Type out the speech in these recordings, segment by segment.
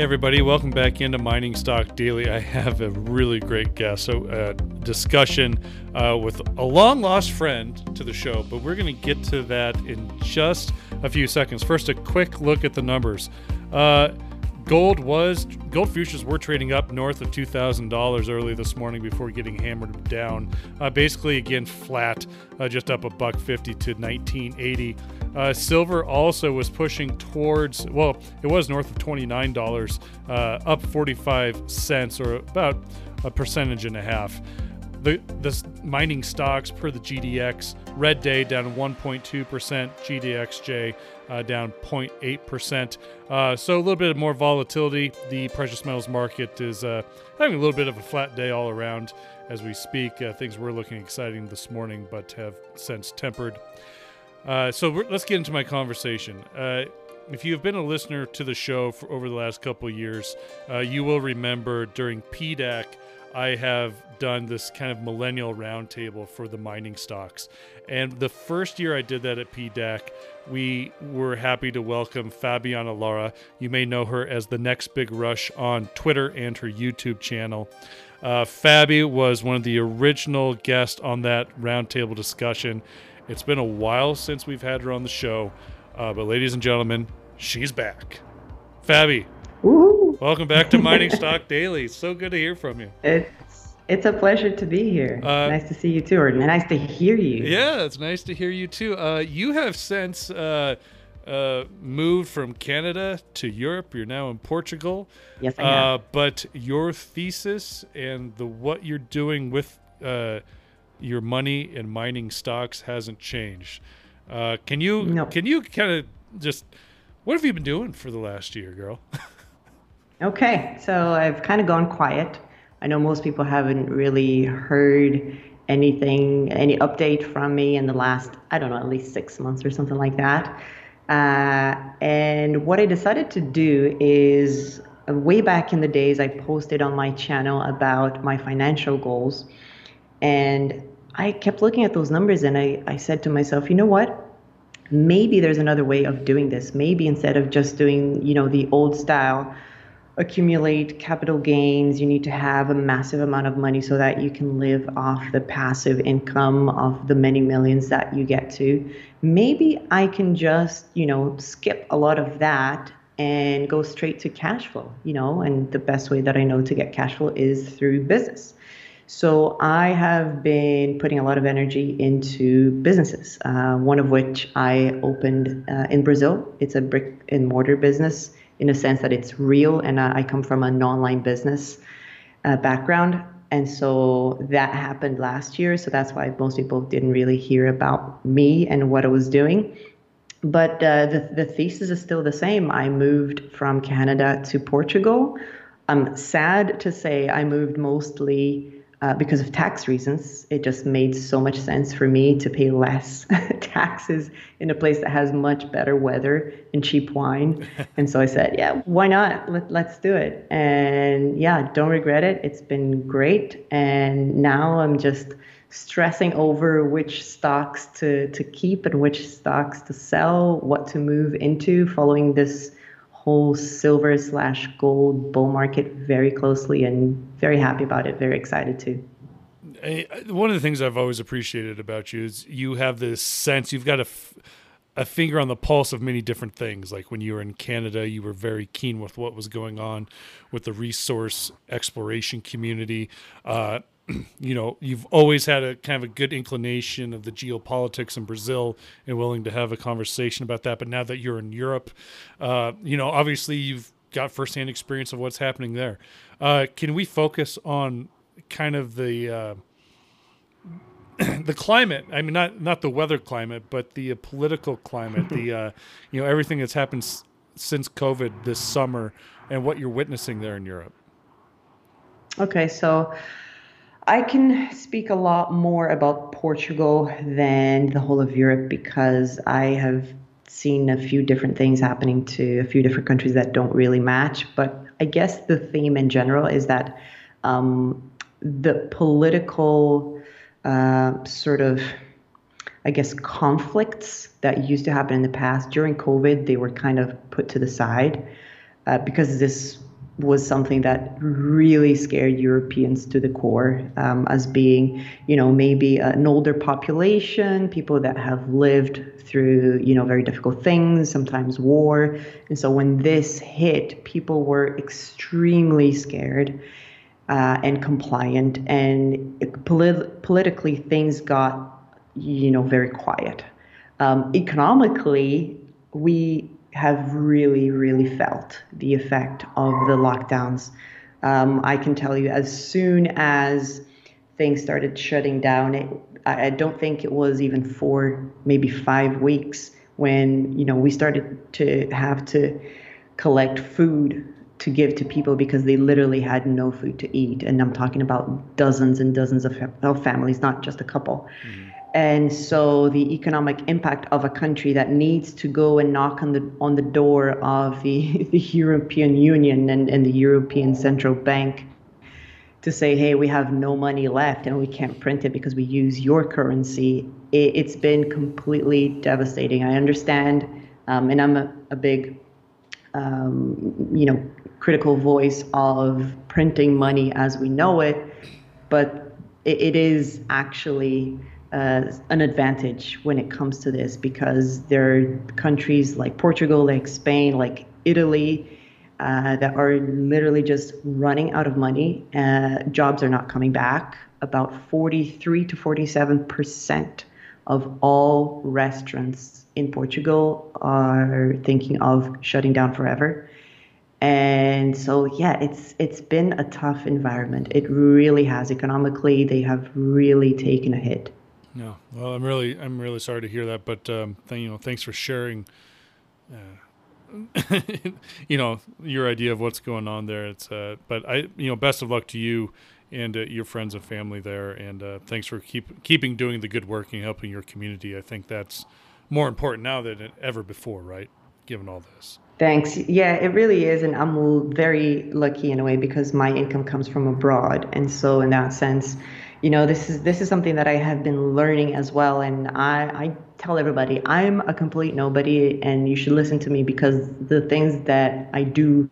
Everybody, welcome back into Mining Stock Daily. I have a really great guest, so uh, discussion uh, with a long lost friend to the show, but we're going to get to that in just a few seconds. First, a quick look at the numbers. Uh, gold was gold futures were trading up north of two thousand dollars early this morning before getting hammered down. Uh, basically, again flat, uh, just up a buck fifty to nineteen eighty. Uh, silver also was pushing towards, well, it was north of $29, uh, up 45 cents or about a percentage and a half. The, the mining stocks per the GDX, red day down 1.2%, GDXJ uh, down 0.8%. Uh, so a little bit more volatility. The precious metals market is uh, having a little bit of a flat day all around as we speak. Uh, things were looking exciting this morning, but have since tempered. Uh, so let's get into my conversation. Uh, if you have been a listener to the show for over the last couple years, uh, you will remember during PDAC, I have done this kind of millennial roundtable for the mining stocks. And the first year I did that at PDAC, we were happy to welcome Fabiana Lara. You may know her as the Next Big Rush on Twitter and her YouTube channel. Uh, Fabi was one of the original guests on that roundtable discussion. It's been a while since we've had her on the show, uh, but ladies and gentlemen, she's back. Fabi, welcome back to Mining Stock Daily. So good to hear from you. It's it's a pleasure to be here. Uh, nice to see you too, or nice to hear you. Yeah, it's nice to hear you too. Uh, you have since uh, uh, moved from Canada to Europe. You're now in Portugal. Yes, I have. Uh, but your thesis and the what you're doing with your money in mining stocks hasn't changed. Uh, can you no. can you kind of just what have you been doing for the last year, girl? okay, so I've kind of gone quiet. I know most people haven't really heard anything, any update from me in the last, I don't know, at least six months or something like that. Uh, and what I decided to do is uh, way back in the days, I posted on my channel about my financial goals. And I kept looking at those numbers and I, I said to myself, you know what? Maybe there's another way of doing this. Maybe instead of just doing, you know, the old style, accumulate capital gains, you need to have a massive amount of money so that you can live off the passive income of the many millions that you get to. Maybe I can just, you know, skip a lot of that and go straight to cash flow, you know, and the best way that I know to get cash flow is through business. So I have been putting a lot of energy into businesses, uh, one of which I opened uh, in Brazil. It's a brick and mortar business in a sense that it's real, and I come from an online business uh, background. And so that happened last year. So that's why most people didn't really hear about me and what I was doing. But uh, the, the thesis is still the same. I moved from Canada to Portugal. I'm sad to say I moved mostly uh, because of tax reasons, it just made so much sense for me to pay less taxes in a place that has much better weather and cheap wine. and so I said, yeah, why not? Let, let's do it. And yeah, don't regret it. It's been great. And now I'm just stressing over which stocks to, to keep and which stocks to sell, what to move into following this whole silver slash gold bull market very closely and very happy about it, very excited too. One of the things I've always appreciated about you is you have this sense you've got a, a finger on the pulse of many different things. Like when you were in Canada, you were very keen with what was going on with the resource exploration community. Uh, you know, you've always had a kind of a good inclination of the geopolitics in Brazil and willing to have a conversation about that. But now that you're in Europe, uh, you know, obviously you've got firsthand experience of what's happening there. Uh, can we focus on kind of the uh, the climate? I mean, not not the weather climate, but the uh, political climate. the uh, you know everything that's happened s- since COVID this summer, and what you're witnessing there in Europe. Okay, so I can speak a lot more about Portugal than the whole of Europe because I have seen a few different things happening to a few different countries that don't really match. But I guess the theme in general is that um, the political uh, sort of, I guess, conflicts that used to happen in the past during COVID, they were kind of put to the side uh, because this was something that really scared Europeans to the core um, as being, you know, maybe an older population, people that have lived through, you know, very difficult things, sometimes war. And so when this hit, people were extremely scared uh, and compliant. And polit- politically, things got, you know, very quiet. Um, economically, we have really, really felt the effect of the lockdowns. Um, I can tell you, as soon as things started shutting down, it, I don't think it was even four, maybe five weeks when you know we started to have to collect food to give to people because they literally had no food to eat. And I'm talking about dozens and dozens of, families, not just a couple. Mm-hmm. And so the economic impact of a country that needs to go and knock on the on the door of the, the European Union and, and the European Central Bank to say, hey, we have no money left and we can't print it because we use your currency, it, has been completely devastating. I understand, um, and I'm a, a big, um, you know, critical voice of printing money as we know it, but it, it is actually uh, an advantage when it comes to this because there are countries like Portugal, like Spain, like Italy. Uh, that are literally just running out of money. Uh, jobs are not coming back. About 43 to 47 percent of all restaurants in Portugal are thinking of shutting down forever. And so, yeah, it's it's been a tough environment. It really has. Economically, they have really taken a hit. No, well, I'm really I'm really sorry to hear that, but um, th- you know, thanks for sharing. Uh, you know your idea of what's going on there. It's uh, but I you know best of luck to you and uh, your friends and family there, and uh, thanks for keep keeping doing the good work and helping your community. I think that's more important now than ever before, right? Given all this. Thanks. Yeah, it really is. And I'm very lucky in a way because my income comes from abroad. And so, in that sense, you know, this is this is something that I have been learning as well. And I, I tell everybody I'm a complete nobody, and you should listen to me because the things that I do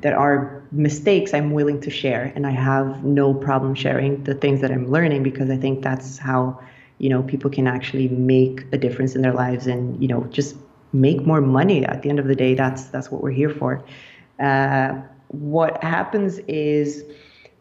that are mistakes, I'm willing to share, and I have no problem sharing the things that I'm learning because I think that's how you know people can actually make a difference in their lives and you know just make more money. At the end of the day that's that's what we're here for. Uh, what happens is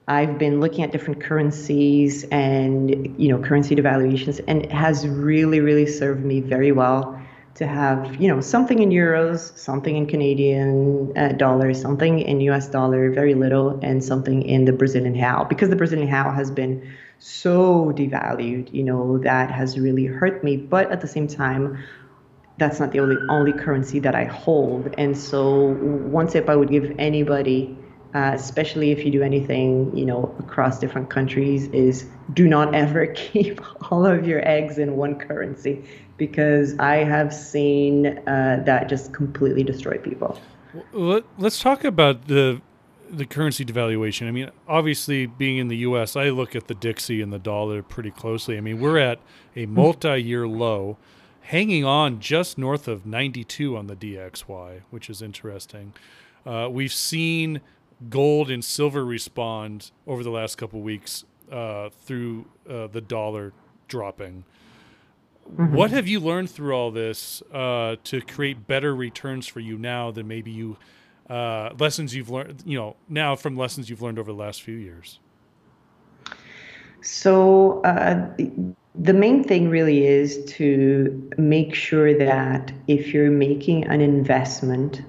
I've been looking at different currencies and you know currency devaluations, and it has really, really served me very well to have you know something in euros, something in Canadian uh, dollars, something in U.S. dollar, very little, and something in the Brazilian real because the Brazilian real has been so devalued. You know that has really hurt me, but at the same time, that's not the only only currency that I hold. And so one tip I would give anybody, uh, especially if you do anything, you know, across different countries, is do not ever keep all of your eggs in one currency, because I have seen uh, that just completely destroy people. Let's talk about the the currency devaluation. I mean, obviously, being in the U.S., I look at the Dixie and the dollar pretty closely. I mean, we're at a multi-year low hanging on just north of 92 on the DXY, which is interesting. Uh, we've seen gold and silver respond over the last couple weeks uh, through uh, the dollar dropping. Mm-hmm. What have you learned through all this uh, to create better returns for you now than maybe you uh, lessons you've learned? You know, now from lessons you've learned over the last few years. So uh, the main thing really is to make sure that if you're making an investment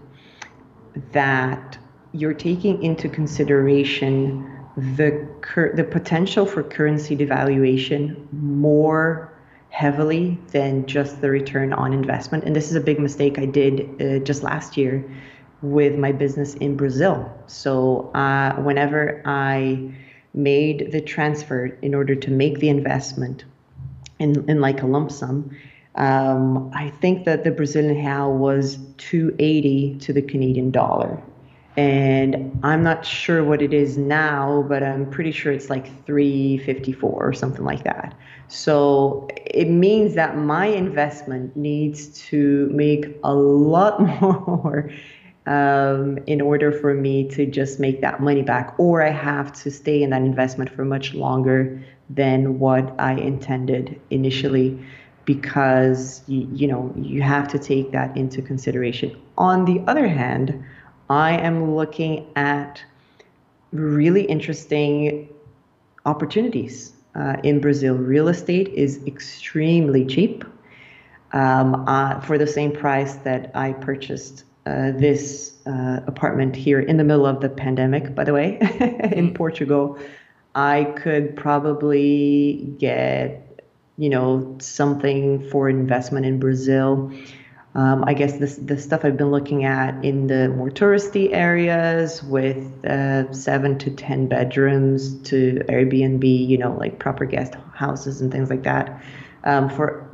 that you're taking into consideration the cur- the potential for currency devaluation more heavily than just the return on investment and this is a big mistake I did uh, just last year with my business in Brazil so uh, whenever I made the transfer in order to make the investment in, in like a lump sum. Um, I think that the Brazilian real was 280 to the Canadian dollar. And I'm not sure what it is now, but I'm pretty sure it's like 354 or something like that. So it means that my investment needs to make a lot more um, in order for me to just make that money back, or I have to stay in that investment for much longer than what I intended initially because you, you know you have to take that into consideration. On the other hand, I am looking at really interesting opportunities uh, in Brazil. Real estate is extremely cheap um, uh, for the same price that I purchased uh, this uh, apartment here in the middle of the pandemic, by the way, in mm. Portugal. I could probably get, you know, something for investment in Brazil. Um, I guess this the stuff I've been looking at in the more touristy areas with uh, seven to ten bedrooms to Airbnb, you know, like proper guest houses and things like that, um, for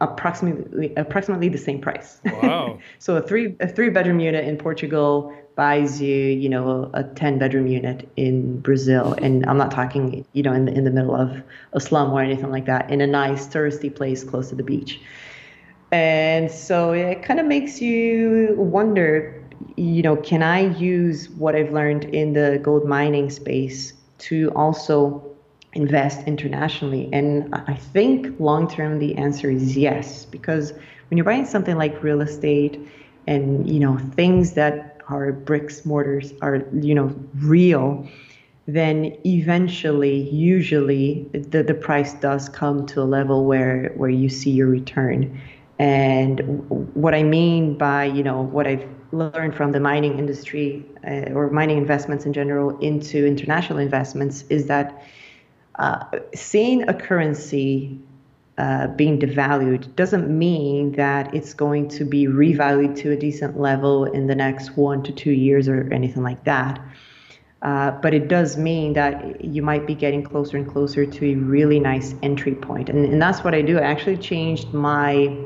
approximately approximately the same price. Wow! so a three a three bedroom unit in Portugal buys you, you know, a 10 bedroom unit in Brazil. And I'm not talking, you know, in the, in the middle of a slum or anything like that, in a nice touristy place close to the beach. And so it kind of makes you wonder, you know, can I use what I've learned in the gold mining space to also invest internationally? And I think long term the answer is yes, because when you're buying something like real estate and, you know, things that are bricks mortars are you know real then eventually usually the, the price does come to a level where where you see your return and what i mean by you know what i've learned from the mining industry uh, or mining investments in general into international investments is that uh, seeing a currency uh, being devalued doesn't mean that it's going to be revalued to a decent level in the next one to two years or anything like that. Uh, but it does mean that you might be getting closer and closer to a really nice entry point. And, and that's what I do. I actually changed my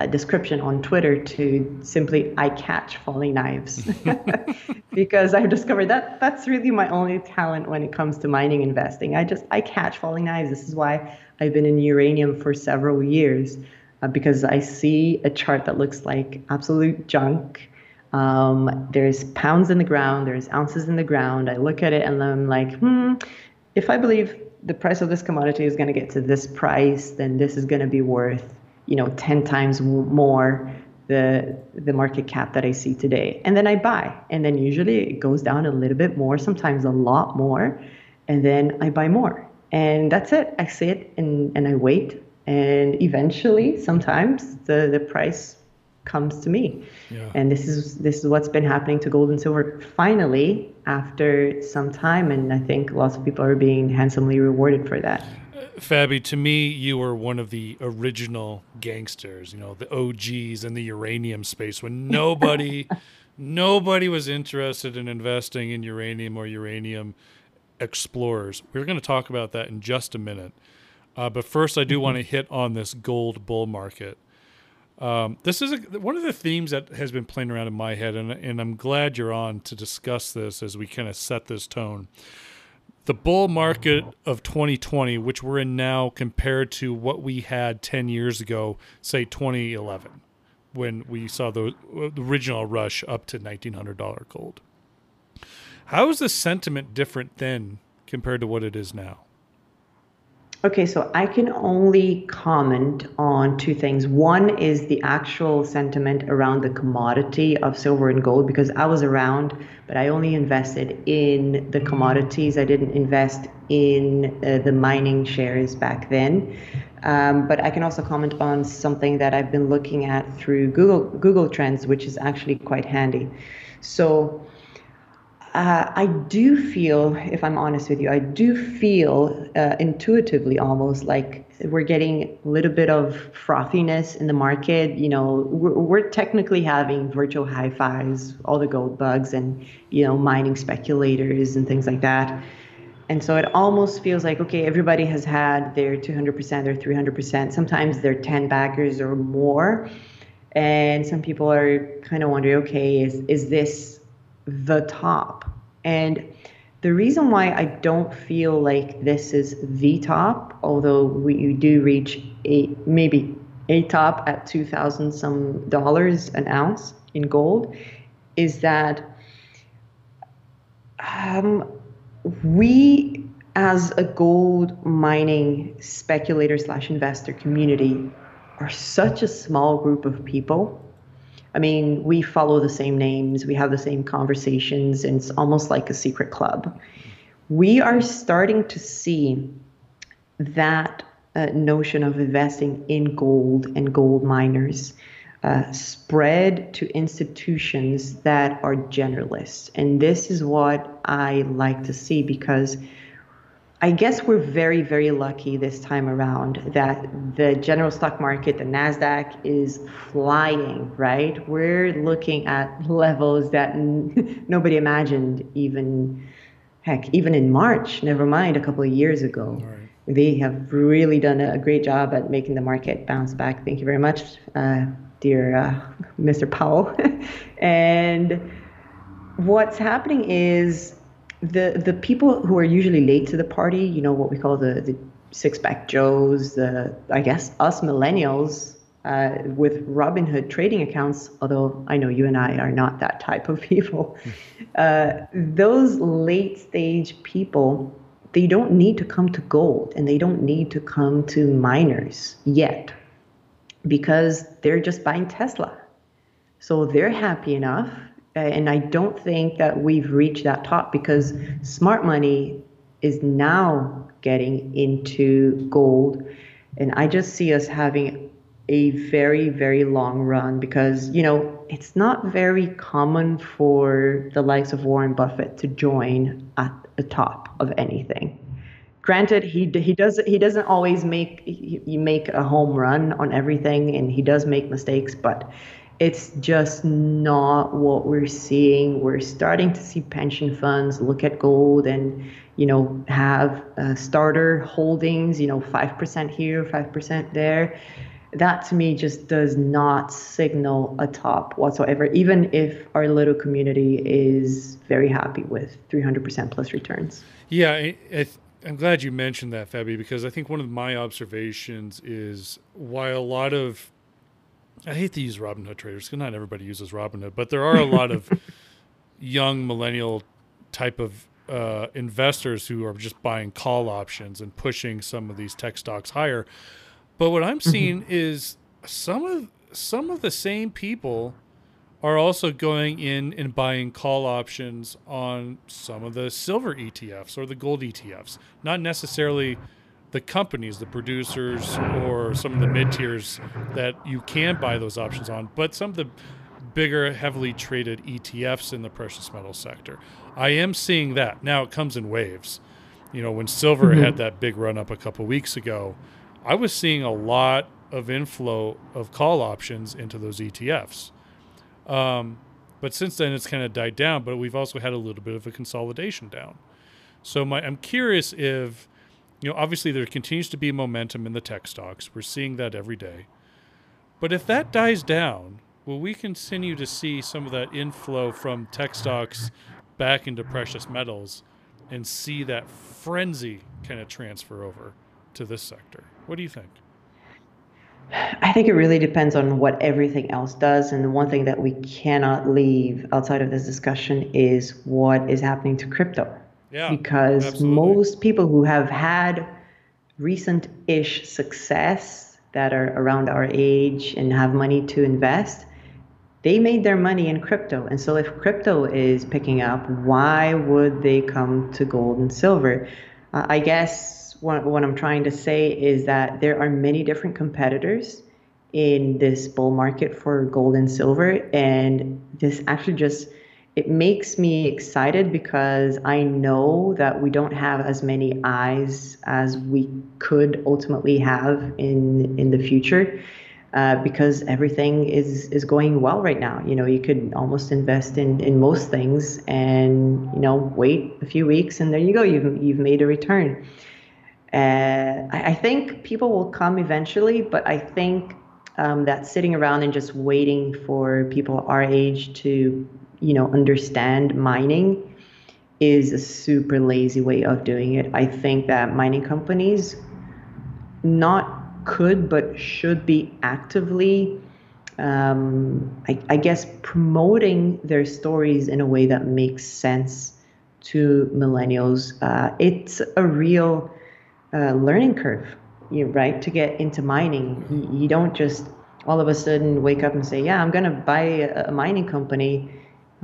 uh, description on Twitter to simply I catch falling knives because I've discovered that that's really my only talent when it comes to mining investing. I just I catch falling knives. This is why I've been in uranium for several years uh, because I see a chart that looks like absolute junk. Um, there's pounds in the ground, there's ounces in the ground. I look at it and I'm like, hmm, if I believe the price of this commodity is going to get to this price, then this is going to be worth, you know, 10 times more the the market cap that I see today. And then I buy. And then usually it goes down a little bit more, sometimes a lot more, and then I buy more and that's it. I sit and, and I wait, and eventually, sometimes the, the price comes to me. Yeah. And this is this is what's been happening to gold and silver finally after some time, and I think lots of people are being handsomely rewarded for that. Fabi, to me, you were one of the original gangsters. You know, the OGs in the uranium space when nobody, nobody was interested in investing in uranium or uranium explorers. We're going to talk about that in just a minute. Uh, but first, I do want to mm-hmm. hit on this gold bull market. Um, this is a, one of the themes that has been playing around in my head, and, and I'm glad you're on to discuss this as we kind of set this tone. The bull market of 2020, which we're in now, compared to what we had 10 years ago, say 2011, when we saw the, uh, the original rush up to $1,900 gold. How is the sentiment different then compared to what it is now? Okay, so I can only comment on two things. One is the actual sentiment around the commodity of silver and gold because I was around, but I only invested in the commodities. I didn't invest in uh, the mining shares back then. Um, but I can also comment on something that I've been looking at through Google Google Trends, which is actually quite handy. So uh, I do feel, if I'm honest with you, I do feel uh, intuitively almost like we're getting a little bit of frothiness in the market. You know, we're, we're technically having virtual high fives, all the gold bugs, and you know, mining speculators and things like that. And so it almost feels like okay, everybody has had their 200%, their 300%. Sometimes they're 10 backers or more, and some people are kind of wondering, okay, is is this the top. And the reason why I don't feel like this is the top, although we do reach a maybe a top at two thousand some dollars an ounce in gold, is that um, we, as a gold mining speculator slash investor community, are such a small group of people. I mean, we follow the same names, we have the same conversations, and it's almost like a secret club. We are starting to see that uh, notion of investing in gold and gold miners uh, spread to institutions that are generalists. And this is what I like to see because I guess we're very, very lucky this time around that the general stock market, the NASDAQ, is flying, right? We're looking at levels that n- nobody imagined even, heck, even in March, never mind a couple of years ago. Right. They have really done a great job at making the market bounce back. Thank you very much. Uh, dear uh, Mr. Powell. and what's happening is the the people who are usually late to the party, you know, what we call the the six pack Joes, the I guess us millennials uh, with Robinhood trading accounts. Although I know you and I are not that type of people, uh, those late stage people. They don't need to come to gold and they don't need to come to miners yet because they're just buying Tesla. So they're happy enough. And I don't think that we've reached that top because smart money is now getting into gold. And I just see us having a very, very long run because, you know, it's not very common for the likes of Warren Buffett to join at the top of anything granted he he does he doesn't always make you make a home run on everything and he does make mistakes but it's just not what we're seeing. We're starting to see pension funds look at gold and you know have uh, starter holdings you know 5% here 5% there. That to me just does not signal a top whatsoever even if our little community is very happy with 300% plus returns. Yeah it, I'm glad you mentioned that, Fabi, because I think one of my observations is while a lot of I hate to use Robinhood traders because not everybody uses Robinhood, but there are a lot of young millennial type of uh, investors who are just buying call options and pushing some of these tech stocks higher. But what I'm mm-hmm. seeing mm-hmm. is some of some of the same people are also going in and buying call options on some of the silver ETFs or the gold ETFs, not necessarily the companies, the producers, or some of the mid tiers that you can buy those options on, but some of the bigger, heavily traded ETFs in the precious metal sector. I am seeing that. Now it comes in waves. You know, when silver mm-hmm. had that big run up a couple weeks ago, I was seeing a lot of inflow of call options into those ETFs. Um, but since then, it's kind of died down. But we've also had a little bit of a consolidation down. So my, I'm curious if, you know, obviously there continues to be momentum in the tech stocks. We're seeing that every day. But if that dies down, will we continue to see some of that inflow from tech stocks back into precious metals and see that frenzy kind of transfer over to this sector? What do you think? I think it really depends on what everything else does. And the one thing that we cannot leave outside of this discussion is what is happening to crypto. Yeah, because absolutely. most people who have had recent ish success that are around our age and have money to invest, they made their money in crypto. And so if crypto is picking up, why would they come to gold and silver? Uh, I guess what, what I'm trying to say is that there are many different competitors in this bull market for gold and silver. And this actually just it makes me excited because I know that we don't have as many eyes as we could ultimately have in in the future. Uh, because everything is is going well right now. You know, you could almost invest in in most things, and you know, wait a few weeks, and there you go. You've you've made a return. Uh, I, I, think people will come eventually, but I think um, that sitting around and just waiting for people our age to, you know, understand mining is a super lazy way of doing it. I think that mining companies not could but should be actively um, I, I, guess, promoting their stories in a way that makes sense to millennials. Uh, it's a real uh, learning curve, you, right? To get into mining, you, you, don't just all of a sudden wake up and say, "Yeah, I'm going to buy a, a, mining company.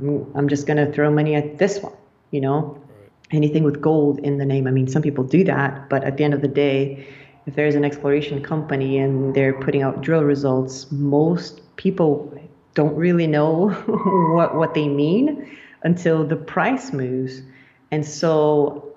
I'm, I'm just going to throw money at this one." You know, right. anything with gold in the name. I mean, some people do that, but at the end of the day if there's an exploration company and they're putting out drill results, most people don't really know what what they mean until the price moves. And so,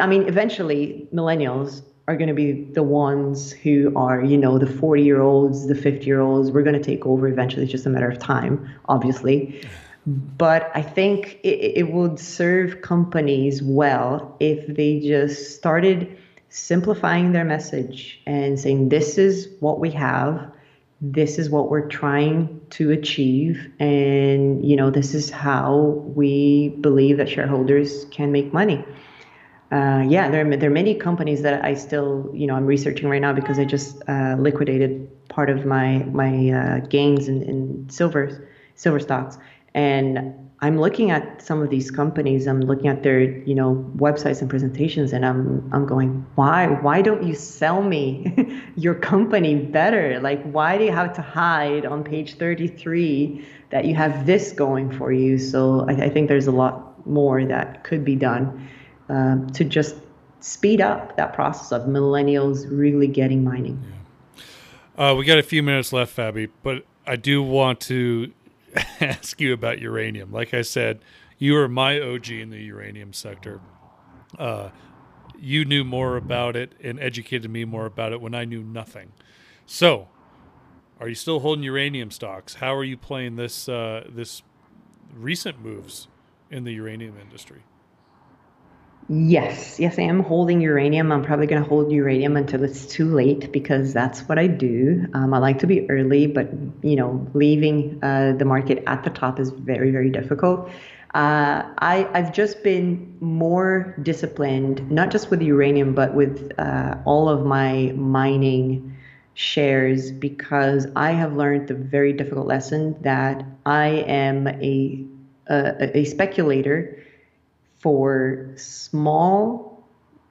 I mean, eventually, millennials are going to be the ones who are, you know, the 40 year olds, the 50 year olds. We're going to take over eventually. It's just a matter of time, obviously. But I think it, it would serve companies well if they just started simplifying their message and saying, this is what we have, this is what we're trying to achieve, and you know, this is how we believe that shareholders can make money. Uh, yeah, there are, there are many companies that I still, you know, I'm researching right now because I just uh, liquidated part of my my uh, gains in, in silver silver stocks, and I'm looking at some of these companies. I'm looking at their, you know, websites and presentations, and I'm I'm going, why why don't you sell me your company better? Like, why do you have to hide on page 33 that you have this going for you? So I, I think there's a lot more that could be done um, to just speed up that process of millennials really getting mining. Yeah. Uh, we got a few minutes left, Fabi, but I do want to ask you about uranium. Like I said, you are my OG in the uranium sector. Uh, you knew more about it and educated me more about it when I knew nothing. So, are you still holding uranium stocks? How are you playing this uh, this recent moves in the uranium industry? Yes, yes, I am holding uranium. I'm probably going to hold uranium until it's too late because that's what I do. Um, I like to be early, but you know, leaving uh, the market at the top is very, very difficult. Uh, I, I've just been more disciplined, not just with uranium, but with uh, all of my mining shares because I have learned the very difficult lesson that I am a, a, a speculator for small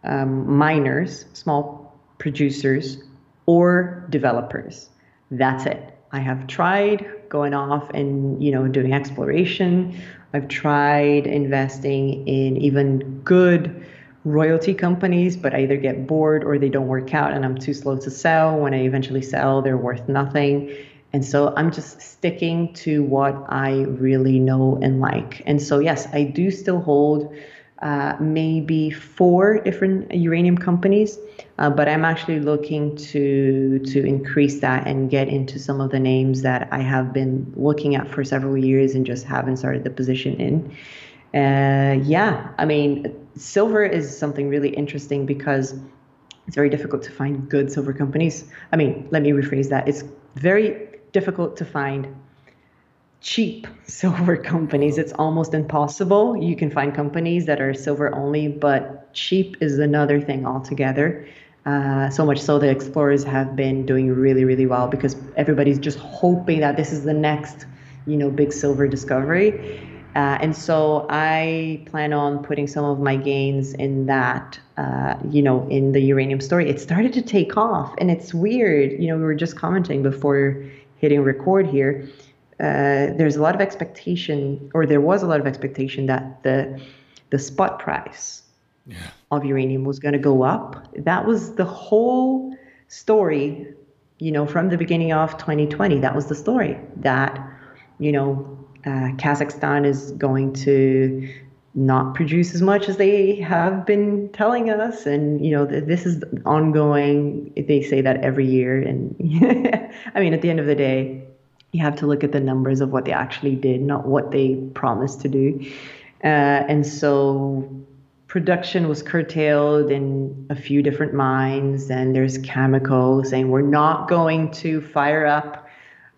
um, miners, small producers, or developers. That's it. I have tried going off and you know doing exploration. I've tried investing in even good royalty companies, but I either get bored or they don't work out, and I'm too slow to sell. When I eventually sell, they're worth nothing. And so I'm just sticking to what I really know and like. And so, yes, I do still hold uh, maybe four different uranium companies, uh, but I'm actually looking to to increase that and get into some of the names that I have been looking at for several years and just haven't started the position in. Uh, yeah, I mean, silver is something really interesting because it's very difficult to find good silver companies. I mean, let me rephrase that. It's very difficult to find cheap silver companies. It's almost impossible. You can find companies that are silver only, but cheap is another thing altogether. Uh, so much so the explorers have been doing really, really well because everybody's just hoping that this is the next, you know, big silver discovery. Uh, and so I plan on putting some of my gains in that, uh, you know, in the uranium story. It started to take off, and it's weird. You know, we were just commenting before hitting record here, uh, there's a lot of expectation, or there was a lot of expectation that the the spot price yeah. of uranium was going to go up. That was the whole story, you know, from the beginning of 2020. That was the story that, you know, uh, Kazakhstan is going to not produce as much as they have been telling us. And you know this is ongoing. They say that every year. And i mean at the end of the day you have to look at the numbers of what they actually did not what they promised to do. Uh, and so production was curtailed in a few different mines. And there's Cameco saying we're not going to fire up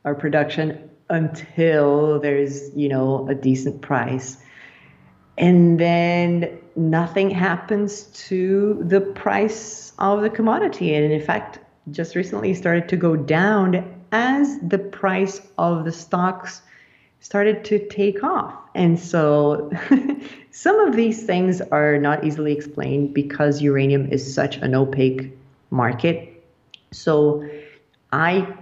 our production until there's you know a decent price and then nothing happens to the price of the commodity. And in fact, just recently started to go down as the price of the stocks started to take off. And so some of these things are not easily explained because uranium is such an opaque market. So I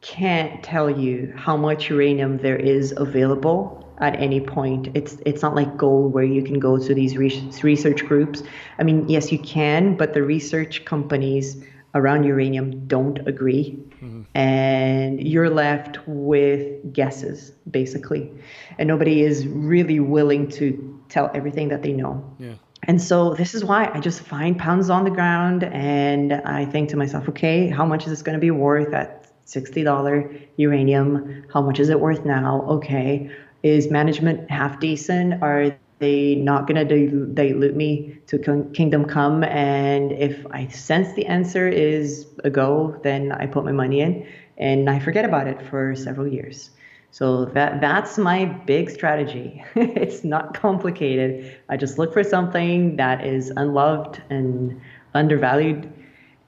can't tell you how much uranium there is available at any point. It's it's not like gold where you can go to these research groups. I mean, yes, you can, but the research companies around uranium don't agree, mm-hmm. and you're left with guesses basically, and nobody is really willing to tell everything that they know. Yeah. And so this is why I just find pounds on the ground and I think to myself, okay, how much is this going to be worth at $60 uranium? How much is it worth now? Okay is management half decent? Are they not going to dilute me to kingdom come? And if I sense the answer is a go, then I put my money in and I forget about it for several years. So that that's my big strategy. it's not complicated. I just look for something that is unloved and undervalued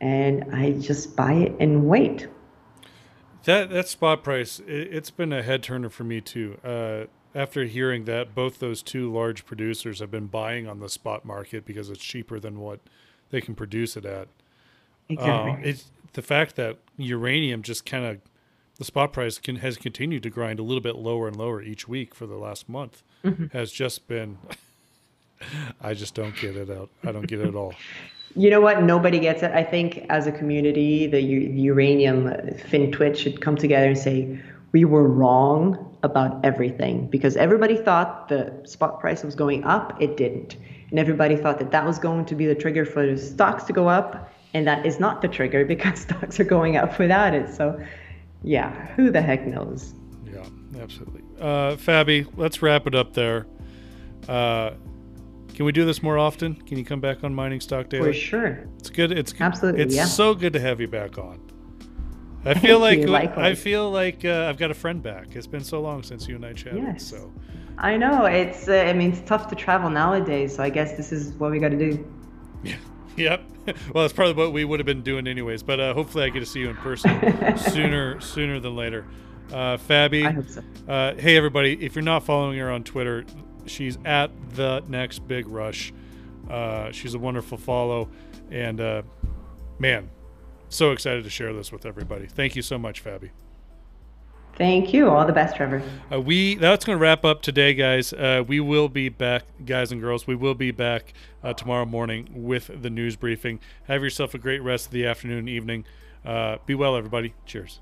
and I just buy it and wait. That that spot price, it, has been a head turner for me too. Uh, after hearing that, both those two large producers have been buying on the spot market because it's cheaper than what they can produce it at. Exactly. Uh, it's the fact that uranium just kind of the spot price can, has continued to grind a little bit lower and lower each week for the last month mm-hmm. has just been. I just don't get it out. I don't get it at all. You know what? Nobody gets it. I think as a community, the u- uranium FinTwit should come together and say, we were wrong about everything because everybody thought the spot price was going up. It didn't. And everybody thought that that was going to be the trigger for the stocks to go up. And that is not the trigger because stocks are going up without it. So, yeah, who the heck knows? Yeah, absolutely. Uh, Fabi, let's wrap it up there. Uh, can we do this more often? Can you come back on Mining Stock Daily? For sure. It's good. It's absolutely. It's yeah. so good to have you back on. I feel like I feel like uh, I've got a friend back. It's been so long since you and I chatted. Yes. So. I know it's. Uh, I mean, it's tough to travel nowadays. So I guess this is what we got to do. Yeah. Yep. Well, it's probably what we would have been doing anyways. But uh, hopefully, I get to see you in person sooner sooner than later. Uh, Fabi. Hope so. Uh, hey, everybody! If you're not following her on Twitter, she's at the next big rush. Uh, she's a wonderful follow, and uh, man, so excited to share this with everybody. Thank you so much, Fabi. Thank you. All the best, Trevor. Uh, we that's going to wrap up today, guys. Uh, we will be back, guys and girls. We will be back uh, tomorrow morning with the news briefing. Have yourself a great rest of the afternoon, evening. Uh, be well, everybody. Cheers.